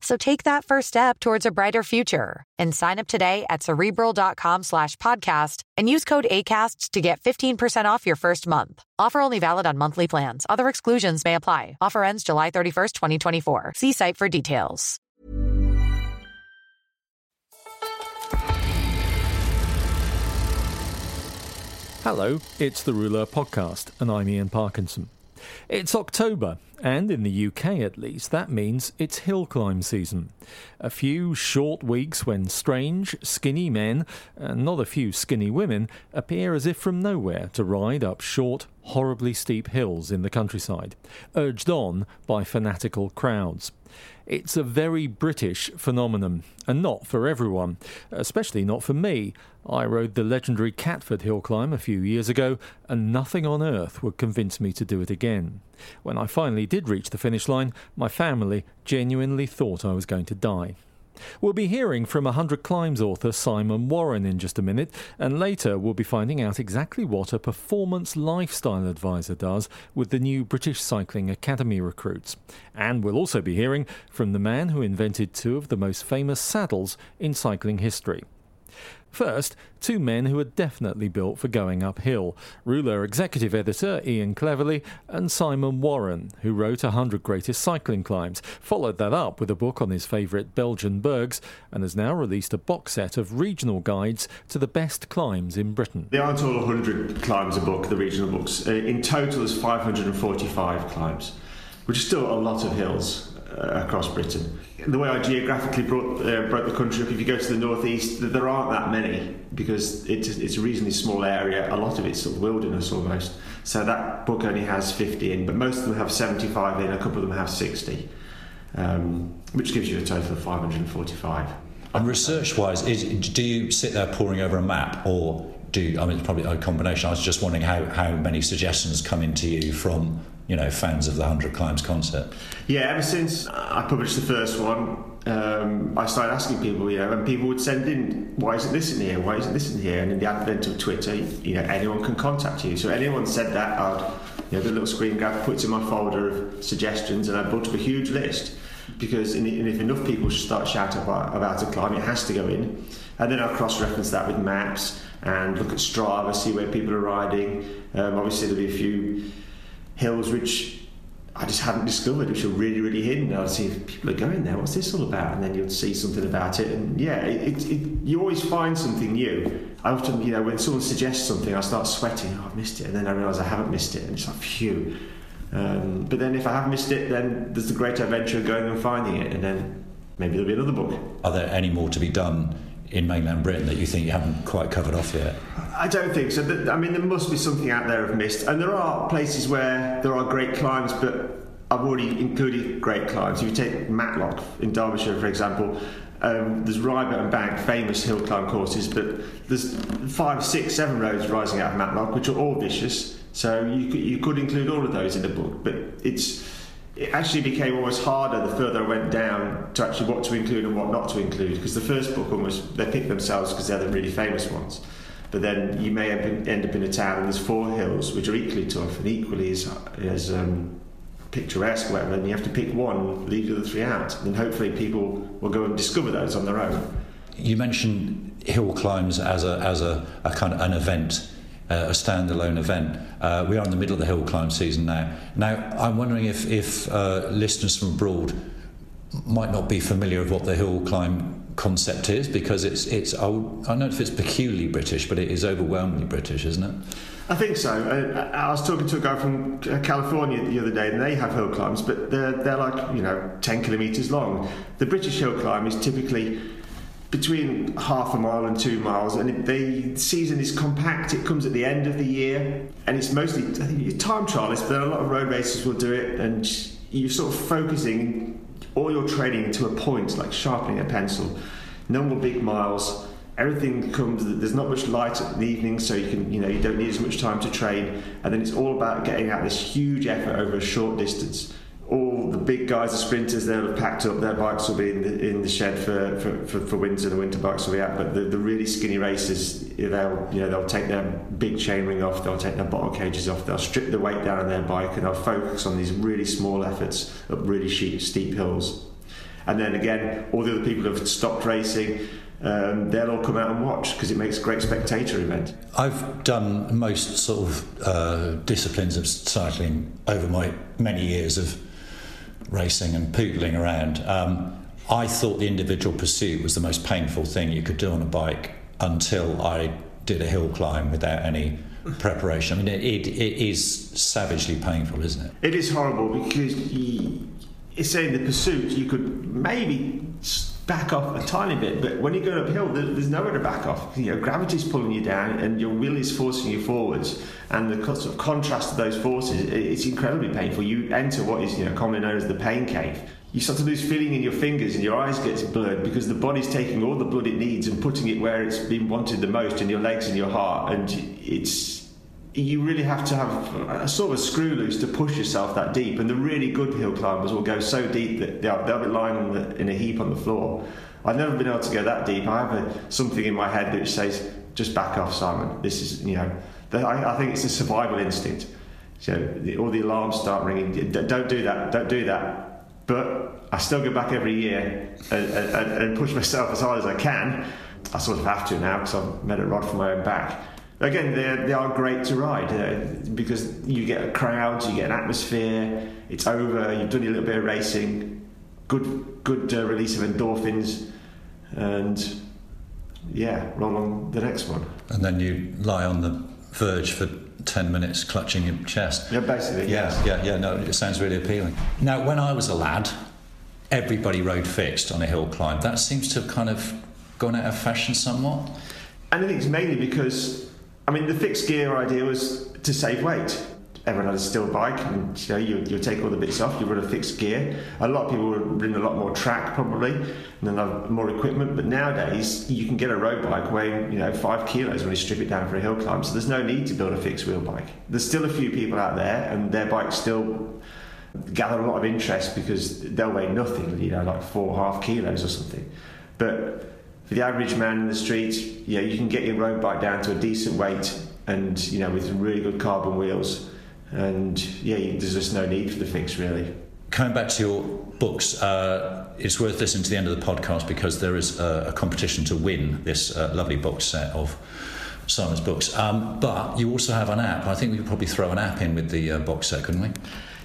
So take that first step towards a brighter future and sign up today at cerebral.com slash podcast and use code ACasts to get 15% off your first month. Offer only valid on monthly plans. Other exclusions may apply. Offer ends July 31st, 2024. See site for details. Hello, it's the Rouleur Podcast, and I'm Ian Parkinson. It's October, and in the UK at least, that means it's hill climb season. A few short weeks when strange, skinny men, and not a few skinny women, appear as if from nowhere to ride up short, horribly steep hills in the countryside, urged on by fanatical crowds. It's a very British phenomenon, and not for everyone, especially not for me. I rode the legendary Catford hill climb a few years ago, and nothing on earth would convince me to do it again. When I finally did reach the finish line, my family genuinely thought I was going to die. We'll be hearing from a Hundred Climbs author Simon Warren in just a minute, and later we'll be finding out exactly what a performance lifestyle advisor does with the new British Cycling Academy recruits. And we'll also be hearing from the man who invented two of the most famous saddles in cycling history. First, two men who are definitely built for going uphill Rouleur executive editor Ian Cleverly and Simon Warren, who wrote 100 Greatest Cycling Climbs, followed that up with a book on his favourite Belgian bergs, and has now released a box set of regional guides to the best climbs in Britain. They aren't all 100 climbs a book, the regional books. Uh, in total, there's 545 climbs, which is still a lot of hills uh, across Britain. The way I geographically brought, uh, broke the country up, if you go to the northeast, there aren't that many because it's, it's a reasonably small area. A lot of it's sort of wilderness almost. So that book only has 50 in, but most of them have 75 in, a couple of them have 60, um, which gives you a total of 545. And research wise, do you sit there poring over a map or do you, I mean, it's probably a combination. I was just wondering how, how many suggestions come into you from you know, fans of the 100 Climbs concept? Yeah, ever since I published the first one, um, I started asking people, you know, and people would send in, why isn't this in here? Why isn't this in here? And in the advent of Twitter, you know, anyone can contact you. So anyone said that, I'd, you know, the little screen grab puts in my folder of suggestions, and I built up a huge list because in, if enough people start shouting about, about a climb, it has to go in. And then I'll cross-reference that with maps and look at Strava, see where people are riding. Um, obviously, there'll be a few hills which I just hadn't discovered, which are really, really hidden. I'd see if people are going there. What's this all about? And then you'd see something about it, and yeah, it, it, it, you always find something new. I often, you know, when someone suggests something, I start sweating. Oh, I've missed it, and then I realise I haven't missed it, and it's like phew. Um, but then if I have missed it, then there's the great adventure of going and finding it, and then maybe there'll be another book. Are there any more to be done in mainland Britain that you think you haven't quite covered off yet? I don't think so. I mean, there must be something out there I've missed, and there are places where there are great climbs, but I've already included great climbs. If you take Matlock in Derbyshire, for example, um, there's Riber and Bank, famous hill climb courses, but there's five, six, seven roads rising out of Matlock, which are all vicious. So you could, you could include all of those in the book, but it's it actually became almost harder the further I went down to actually what to include and what not to include because the first book almost they pick themselves because they're the really famous ones. But then you may end up in a town and there's four hills which are equally tough and equally as, as um, picturesque whatever and you have to pick one leave the other three out. And hopefully people will go and discover those on their own. You mentioned hill climbs as a, as a, a kind of an event uh, a standalone event. Uh, we are in the middle of the hill climb season now. Now, I'm wondering if, if uh, listeners from abroad might not be familiar with what the hill climb concept is because it's it's I, I don't know if it's peculiarly British, but it is overwhelmingly British, isn't it? I think so. Uh, I was talking to a guy from California the other day, and they have hill climbs, but they're, they're like, you know, 10 kilometres long. The British hill climb is typically between half a mile and two miles, and the season is compact. It comes at the end of the year, and it's mostly I think, time trialists, but a lot of road racers will do it, and you're sort of focusing all your training to a point, like sharpening a pencil. No more big miles everything comes there's not much light in the evening so you can you know you don't need as much time to train and then it's all about getting out this huge effort over a short distance all the big guys the sprinters they'll have packed up their bikes will be in the, in the shed for, for, for, for winter the winter bikes will be out but the, the really skinny racers they'll you know they'll take their big chainring off they'll take their bottle cages off they'll strip the weight down on their bike and they'll focus on these really small efforts up really steep, steep hills and then again all the other people have stopped racing um, they'll all come out and watch because it makes a great spectator event. I've done most sort of uh, disciplines of cycling over my many years of racing and poodling around. Um, I thought the individual pursuit was the most painful thing you could do on a bike until I did a hill climb without any preparation. I mean, it, it, it is savagely painful, isn't it? It is horrible because you, it's saying the pursuit you could maybe back off a tiny bit, but when you're going uphill, there's nowhere to back off. You know, gravity's pulling you down, and your will is forcing you forwards. And the sort of contrast of those forces, it's incredibly painful. You enter what is you know commonly known as the pain cave. You start to lose feeling in your fingers, and your eyes get blurred because the body's taking all the blood it needs and putting it where it's been wanted the most, in your legs and your heart, and it's you really have to have a sort of a screw loose to push yourself that deep. And the really good hill climbers will go so deep that they'll, they'll be lying the, in a heap on the floor. I've never been able to go that deep. I have a, something in my head which says, just back off, Simon. This is, you know, the, I, I, think it's a survival instinct. So the, all the alarms start ringing. Don't do that. Don't do that. But I still go back every year and, and, and push myself as hard as I can. I sort of have to now because I've made a rod for my own back again, they are great to ride uh, because you get a crowd, you get an atmosphere. It's over. You've done a little bit of racing. Good, good uh, release of endorphins, and yeah, roll on the next one. And then you lie on the verge for 10 minutes clutching your chest. Yeah, basically. Yeah, yes. yeah, yeah, no, it sounds really appealing. Now, when I was a lad, everybody rode fixed on a hill climb. That seems to have kind of gone out of fashion somewhat. And I think it's mainly because I mean, the fixed gear idea was to save weight. Everyone had a steel bike, and you know, you, you take all the bits off, you run a fixed gear. A lot of people would run a lot more track probably, and then have more equipment. But nowadays, you can get a road bike weighing you know five kilos when you strip it down for a hill climb. So there's no need to build a fixed wheel bike. There's still a few people out there, and their bikes still gather a lot of interest because they'll weigh nothing, you know, like four half kilos or something. But for the average man in the street, yeah, you can get your road bike down to a decent weight and you know with really good carbon wheels, and yeah, there's just no need for the fix really. Coming back to your books, uh, it's worth listening to the end of the podcast because there is a, a competition to win this uh, lovely box set of Simon's books. Um, but you also have an app. I think we could probably throw an app in with the uh, box set, couldn't we?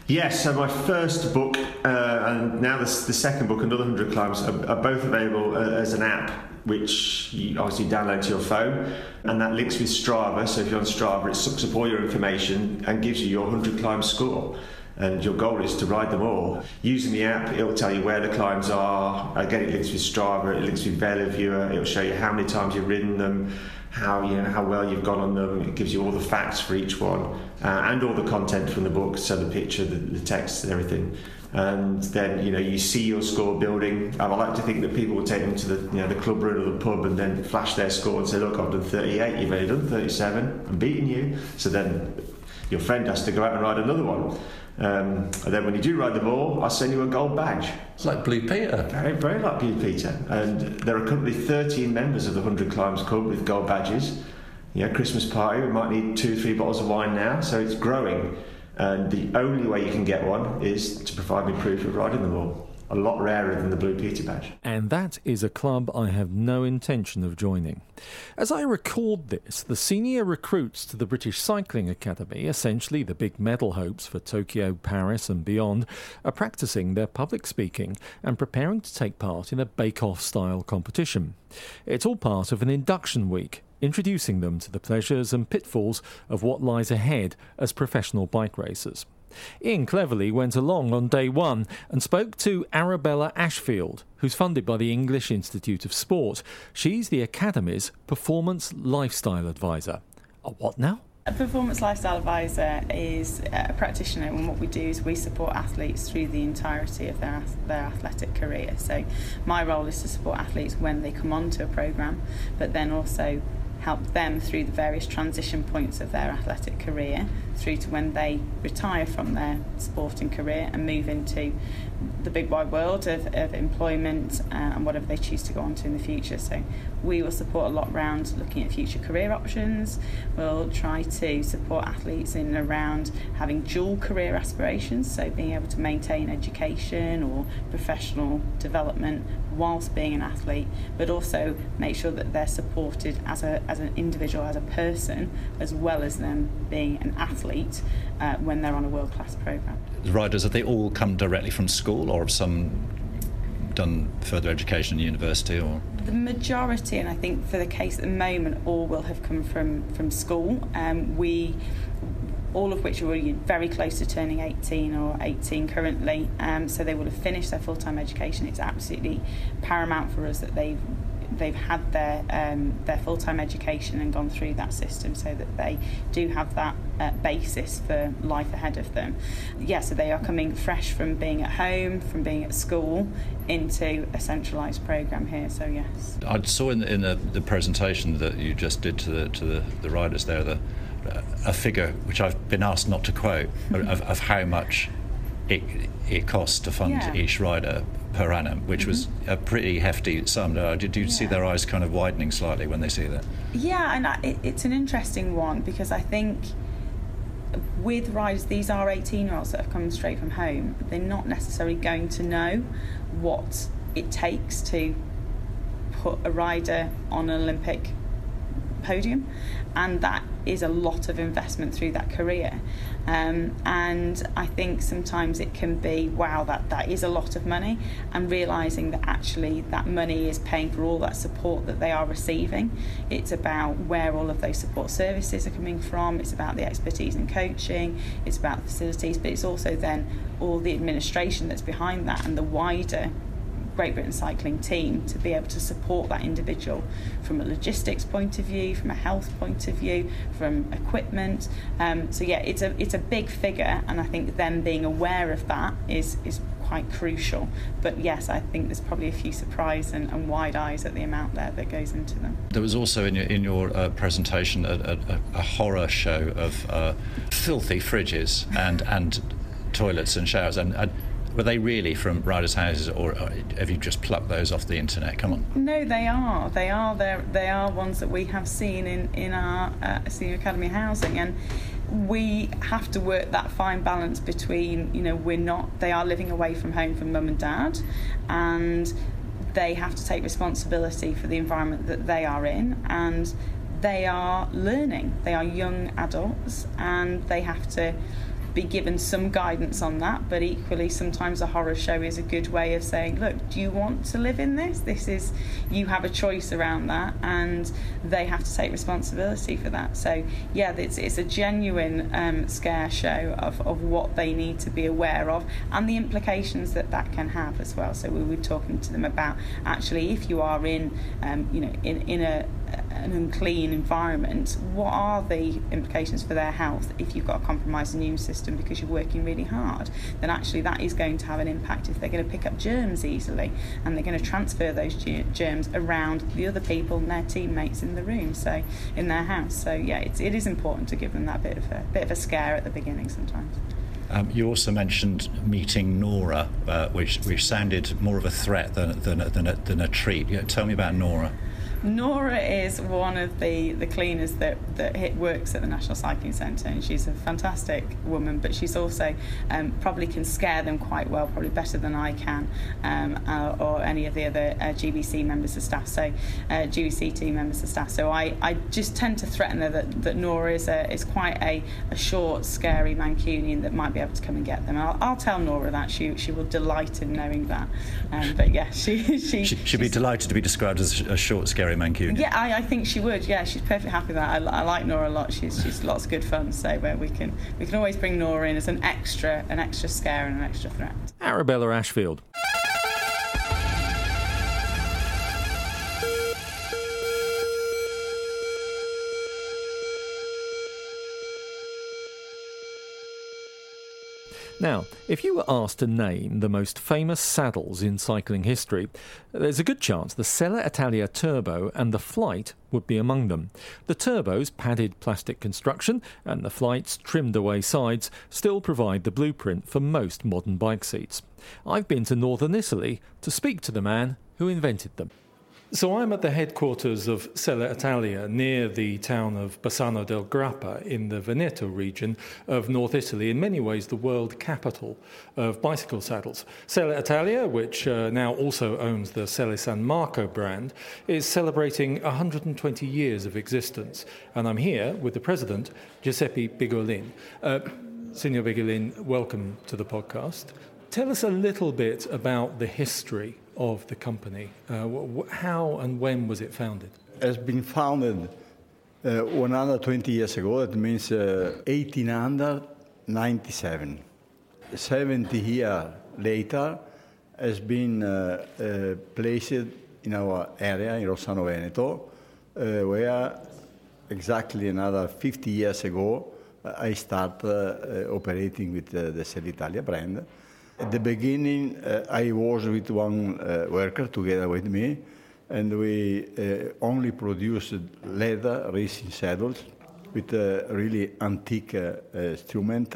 Yes, so my first book uh, and now the, the, second book, Another 100 Climbs, are, are both available uh, as an app which you obviously download to your phone, and that links with Strava. So if you're on Strava, it sucks up all your information and gives you your 100 climb score. And your goal is to ride them all. Using the app, it'll tell you where the climbs are. Again, it links with Strava, it links with VeloViewer, it'll show you how many times you've ridden them, how you know how well you've gone on them. It gives you all the facts for each one, uh, and all the content from the book, so the picture, the, the text, and everything and then you know you see your score building. I like to think that people will take them to the you know the club room or the pub and then flash their score and say, "Look, I've done 38. You've only done 37. I'm beating you." So then your friend has to go out and ride another one. Um, and then when you do ride them all, I send you a gold badge. It's like Blue Peter. Very, very like Blue Peter. And there are currently 13 members of the 100 Climbs Club with gold badges. You know, Christmas party, we might need two, three bottles of wine now, so it's growing and the only way you can get one is to provide me proof of riding them all. A lot rarer than the Blue Peter badge. And that is a club I have no intention of joining. As I record this, the senior recruits to the British Cycling Academy, essentially the big medal hopes for Tokyo, Paris, and beyond, are practicing their public speaking and preparing to take part in a bake off style competition. It's all part of an induction week introducing them to the pleasures and pitfalls of what lies ahead as professional bike racers. Ian Cleverly went along on day one and spoke to Arabella Ashfield, who's funded by the English Institute of Sport. She's the Academy's Performance Lifestyle Advisor. A what now? A performance lifestyle advisor is a practitioner, and what we do is we support athletes through the entirety of their their athletic career. So, my role is to support athletes when they come onto a program, but then also help them through the various transition points of their athletic career through to when they retire from their sporting career and move into the big wide world of, of employment uh, and whatever they choose to go on to in the future. So we will support a lot around looking at future career options. We'll try to support athletes in and around having dual career aspirations, so being able to maintain education or professional development whilst being an athlete, but also make sure that they're supported as a as an individual, as a person, as well as them being an athlete uh, when they're on a world class program. The riders have they all come directly from school, or have some done further education in university, or the majority, and I think for the case at the moment, all will have come from from school. Um, we all of which are very close to turning 18 or 18 currently. Um, so they will have finished their full time education. It's absolutely paramount for us that they've they've had their um, their full time education and gone through that system, so that they do have that uh, basis for life ahead of them. Yeah, so they are coming fresh from being at home, from being at school, into a centralised program here. So yes, I saw in the, in the, the presentation that you just did to the to the, the riders there the a figure which I've been asked not to quote of, of, how much it, it costs to fund yeah. each rider per annum, which mm-hmm. was a pretty hefty sum. Did you yeah. see their eyes kind of widening slightly when they see that? Yeah, and I, it, it's an interesting one because I think with riders, these are 18 year olds that have come straight from home. They're not necessarily going to know what it takes to put a rider on an Olympic podium, and that is a lot of investment through that career. Um, and I think sometimes it can be, wow, that, that is a lot of money, and realizing that actually that money is paying for all that support that they are receiving. It's about where all of those support services are coming from, it's about the expertise and coaching, it's about the facilities, but it's also then all the administration that's behind that and the wider Great Britain Cycling team to be able to support that individual from a logistics point of view, from a health point of view, from equipment. Um, so yeah, it's a it's a big figure, and I think them being aware of that is is quite crucial. But yes, I think there's probably a few surprise and, and wide eyes at the amount there that goes into them. There was also in your in your uh, presentation a, a, a, horror show of uh, filthy fridges and and toilets and showers and, and were they really from riders' houses, or have you just plucked those off the internet? Come on. No, they are. They are. They are ones that we have seen in in our uh, senior academy housing, and we have to work that fine balance between you know we're not they are living away from home from mum and dad, and they have to take responsibility for the environment that they are in, and they are learning. They are young adults, and they have to be given some guidance on that, but equally, sometimes a horror show is a good way of saying, look, do you want to live in this? This is, you have a choice around that, and they have to take responsibility for that. So, yeah, it's, it's a genuine um, scare show of, of what they need to be aware of and the implications that that can have as well. So, we were talking to them about actually, if you are in, um, you know, in, in a, an unclean environment, what are the implications for their health if you've got a compromised immune system because you're working really hard? Then actually that is going to have an impact if they're going to pick up germs easily and they're going to transfer those germs around the other people and their teammates in the room, so in their house. So yeah, it's, it is important to give them that bit of a bit of a scare at the beginning sometimes. Um, you also mentioned meeting Nora, uh, which which sounded more of a threat than than, than, a, than a treat. Yeah, tell me about Nora. Nora is one of the, the cleaners that, that works at the National Cycling Centre, and she's a fantastic woman, but she's also um, probably can scare them quite well, probably better than I can, um, uh, or any of the other uh, GBC members of staff, so uh, GBC team members of staff. So I, I just tend to threaten her that, that Nora is, a, is quite a, a short, scary Mancunian that might be able to come and get them. I'll, I'll tell Nora that. She, she will delight in knowing that. Um, but yeah, she, she, she, she'd be delighted to be described as a short, scary Mancunian. Yeah, I, I think she would. Yeah, she's perfectly happy with that. I, I like Nora a lot. She's she's lots of good fun. So where we can we can always bring Nora in as an extra an extra scare and an extra threat. Arabella Ashfield. Now, if you were asked to name the most famous saddles in cycling history, there's a good chance the Selle Italia Turbo and the Flight would be among them. The Turbo's padded plastic construction and the Flight's trimmed away sides still provide the blueprint for most modern bike seats. I've been to northern Italy to speak to the man who invented them. So I'm at the headquarters of Selle Italia near the town of Bassano del Grappa in the Veneto region of North Italy, in many ways the world capital of bicycle saddles. Selle Italia, which uh, now also owns the Selle San Marco brand, is celebrating 120 years of existence. And I'm here with the president, Giuseppe Bigolin. Uh, Signor Bigolin, welcome to the podcast. Tell us a little bit about the history of the company. Uh, how and when was it founded? It has been founded uh, 120 years ago. That means uh, 1897. 70 years later, has been uh, uh, placed in our area in Rossano Veneto, uh, where exactly another 50 years ago I started operating with the Selle Italia brand. At the beginning, uh, I was with one uh, worker together with me, and we uh, only produced leather racing saddles with a really antique instrument.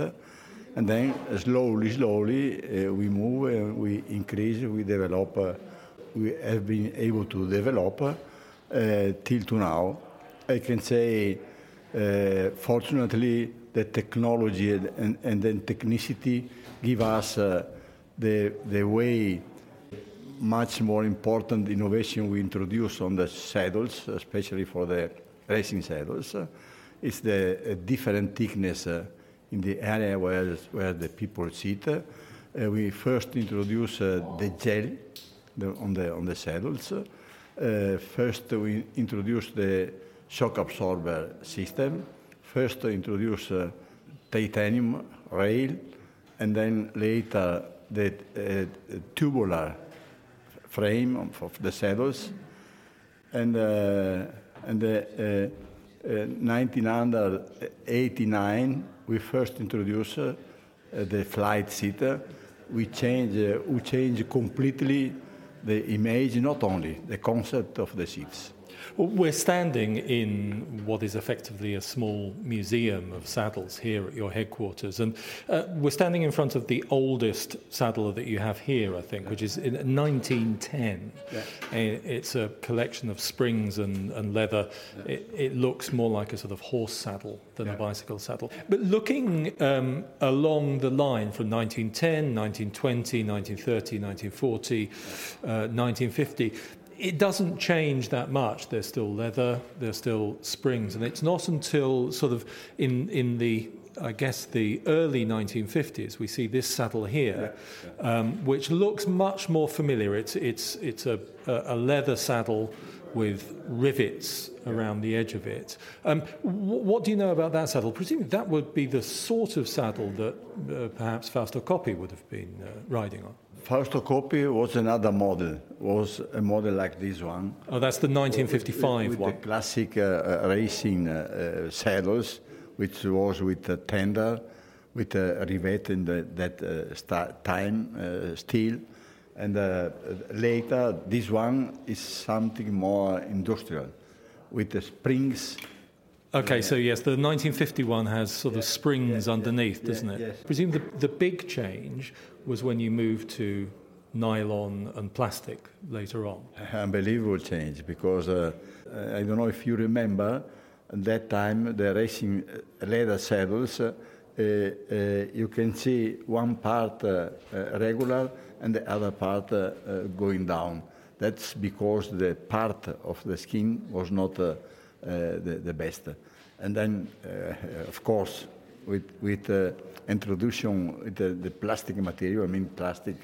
And then slowly, slowly, we move and we increase, we develop, we have been able to develop till to now. I can say, fortunately, the technology and, and then technicity give us uh, the, the way much more important innovation we introduce on the saddles, especially for the racing saddles, uh, is the uh, different thickness uh, in the area where, where the people sit. Uh, we first introduce uh, the gel the, on, the, on the saddles. Uh, first, we introduce the shock absorber system. First, introduce titanium rail, and then later the uh, tubular frame of the saddles, and uh, and the, uh, 1989 we first introduced the flight seater. We change we change completely the image, not only the concept of the seats. We're standing in what is effectively a small museum of saddles here at your headquarters, and uh, we're standing in front of the oldest saddle that you have here, I think, which is in 1910. Yeah. It's a collection of springs and, and leather. Yeah. It, it, looks more like a sort of horse saddle than a bicycle saddle. But looking um, along the line from 1910, 1920, 1930, 1940, uh, 1950, it doesn't change that much. There's still leather, there's still springs, and it's not until sort of in in the I guess the early 1950s we see this saddle here, yeah, yeah. Um, which looks much more familiar. It's it's it's a a leather saddle with rivets around the edge of it. Um, what do you know about that saddle? Presumably that would be the sort of saddle that uh, perhaps Fausto Coppi would have been uh, riding on. Fausto Coppi was another model, was a model like this one. Oh, that's the 1955 with, one. the classic uh, uh, racing uh, uh, saddles, which was with a tender, with a rivet in the, that uh, time steel. And later, this one is something more industrial, with the springs Okay, so yes, the 1951 has sort of springs underneath, doesn't it? Yes. Presume the, the big change was when you moved to nylon and plastic later on. Unbelievable change because uh, I don't know if you remember at that time the racing uh, leather saddles. Uh, uh, you can see one part uh, uh, regular and the other part going down. That's because the part of the skin was not the, the, best. And then, of course, with, with introduction with the, the, plastic material, I mean plastic,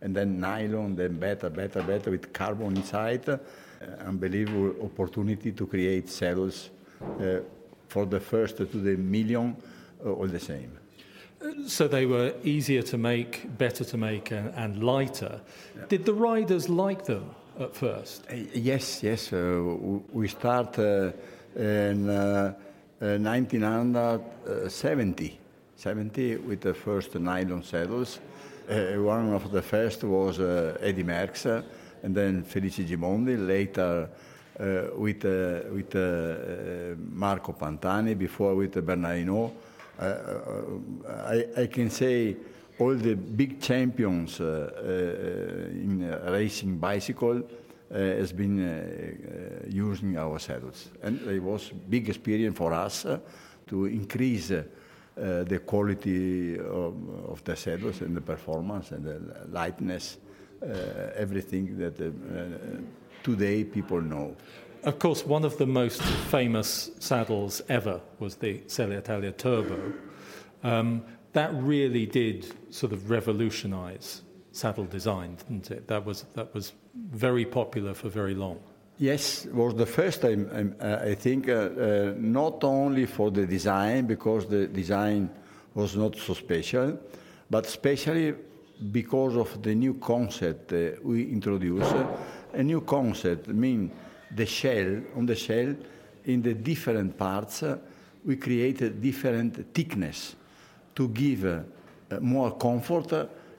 and then nylon, then better, better, better with carbon inside, uh, unbelievable opportunity to create cells uh, for the first to the million uh, all the same. So they were easier to make, better to make, and, and lighter. Yeah. Did the riders like them at first? Uh, yes, yes. Uh, we start uh, in Uh, 1970, 70 with the first nylon saddles. Uh, one of the first was uh, Eddie Merckx, and then Felice Gimondi. Later, uh, with, uh, with uh, Marco Pantani, before with Bernard Hinault. I, I, can say all the big champions in racing bicycle has been using our saddles. And it was a big experience for us to increase uh, the quality of, of, the saddles and the performance and the lightness, uh, everything that uh, today people know. Of course, one of the most famous saddles ever was the Selle Italia Turbo. Um, that really did sort of revolutionize saddle design, didn't it? That was, that was very popular for very long. Yes, it was the first time, um, uh, I think, uh, uh, not only for the design, because the design was not so special, but especially because of the new concept uh, we introduced. a new concept, mean, the shell, on the shell, in the different parts, uh, we created different thickness to give uh, more comfort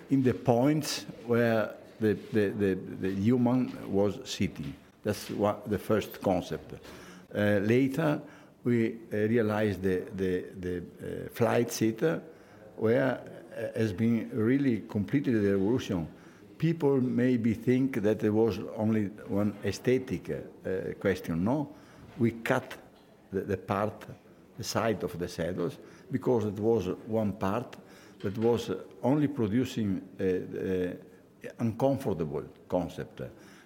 in the point where the, the, the, the, human was sitting. That's what, the first concept. Uh, later, we uh, realized the, the, the uh, flight seat, where has been really completely the revolution people maybe think that there was only one aesthetic uh, question. No, we cut the, the, part, the side of the saddles, because it was one part that was only producing a, a uncomfortable concept.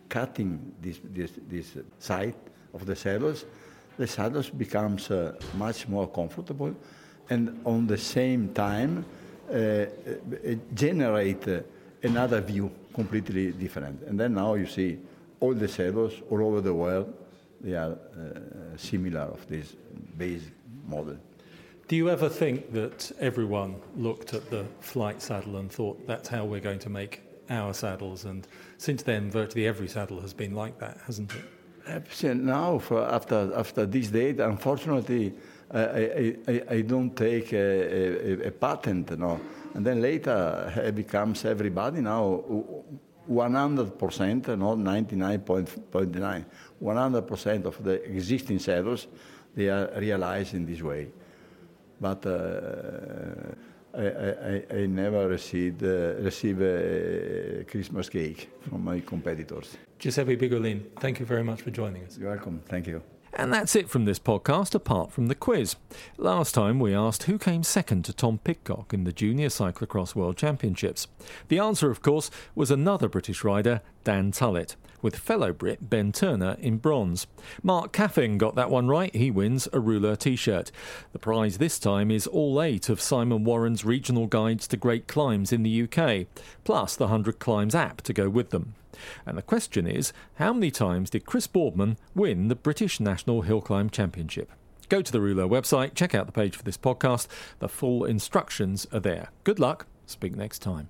Cutting this, this, this side of the saddles, the saddles becomes uh, much more comfortable, and on the same time uh, uh generate another view completely different. And then now you see all the saddles all over the world, they are similar of this base model. Do you ever think that everyone looked at the flight saddle and thought that's how we're going to make our saddles? And since then, virtually every saddle has been like that, hasn't it? Now, after after this date, unfortunately, I, I, I don't take a, a, a patent. No, and then later it becomes everybody now 100%, not 99.9, 100% of the existing saddles, they are realized in this way. But uh, I, I, I, never received, uh, receive a Christmas cake from my competitors. Giuseppe Bigolin, thank you very much for joining us. You're welcome. Thank you. And that's it from this podcast, apart from the quiz. Last time we asked who came second to Tom Pidcock in the Junior Cyclocross World Championships. The answer, of course, was another British rider, Dan Tullett, with fellow Brit Ben Turner in bronze. Mark Caffing got that one right. He wins a Rouleur t shirt. The prize this time is all eight of Simon Warren's regional guides to great climbs in the UK, plus the 100 Climbs app to go with them. And the question is how many times did Chris Boardman win the British National Hill Climb Championship? Go to the Rouleur website, check out the page for this podcast. The full instructions are there. Good luck. Speak next time.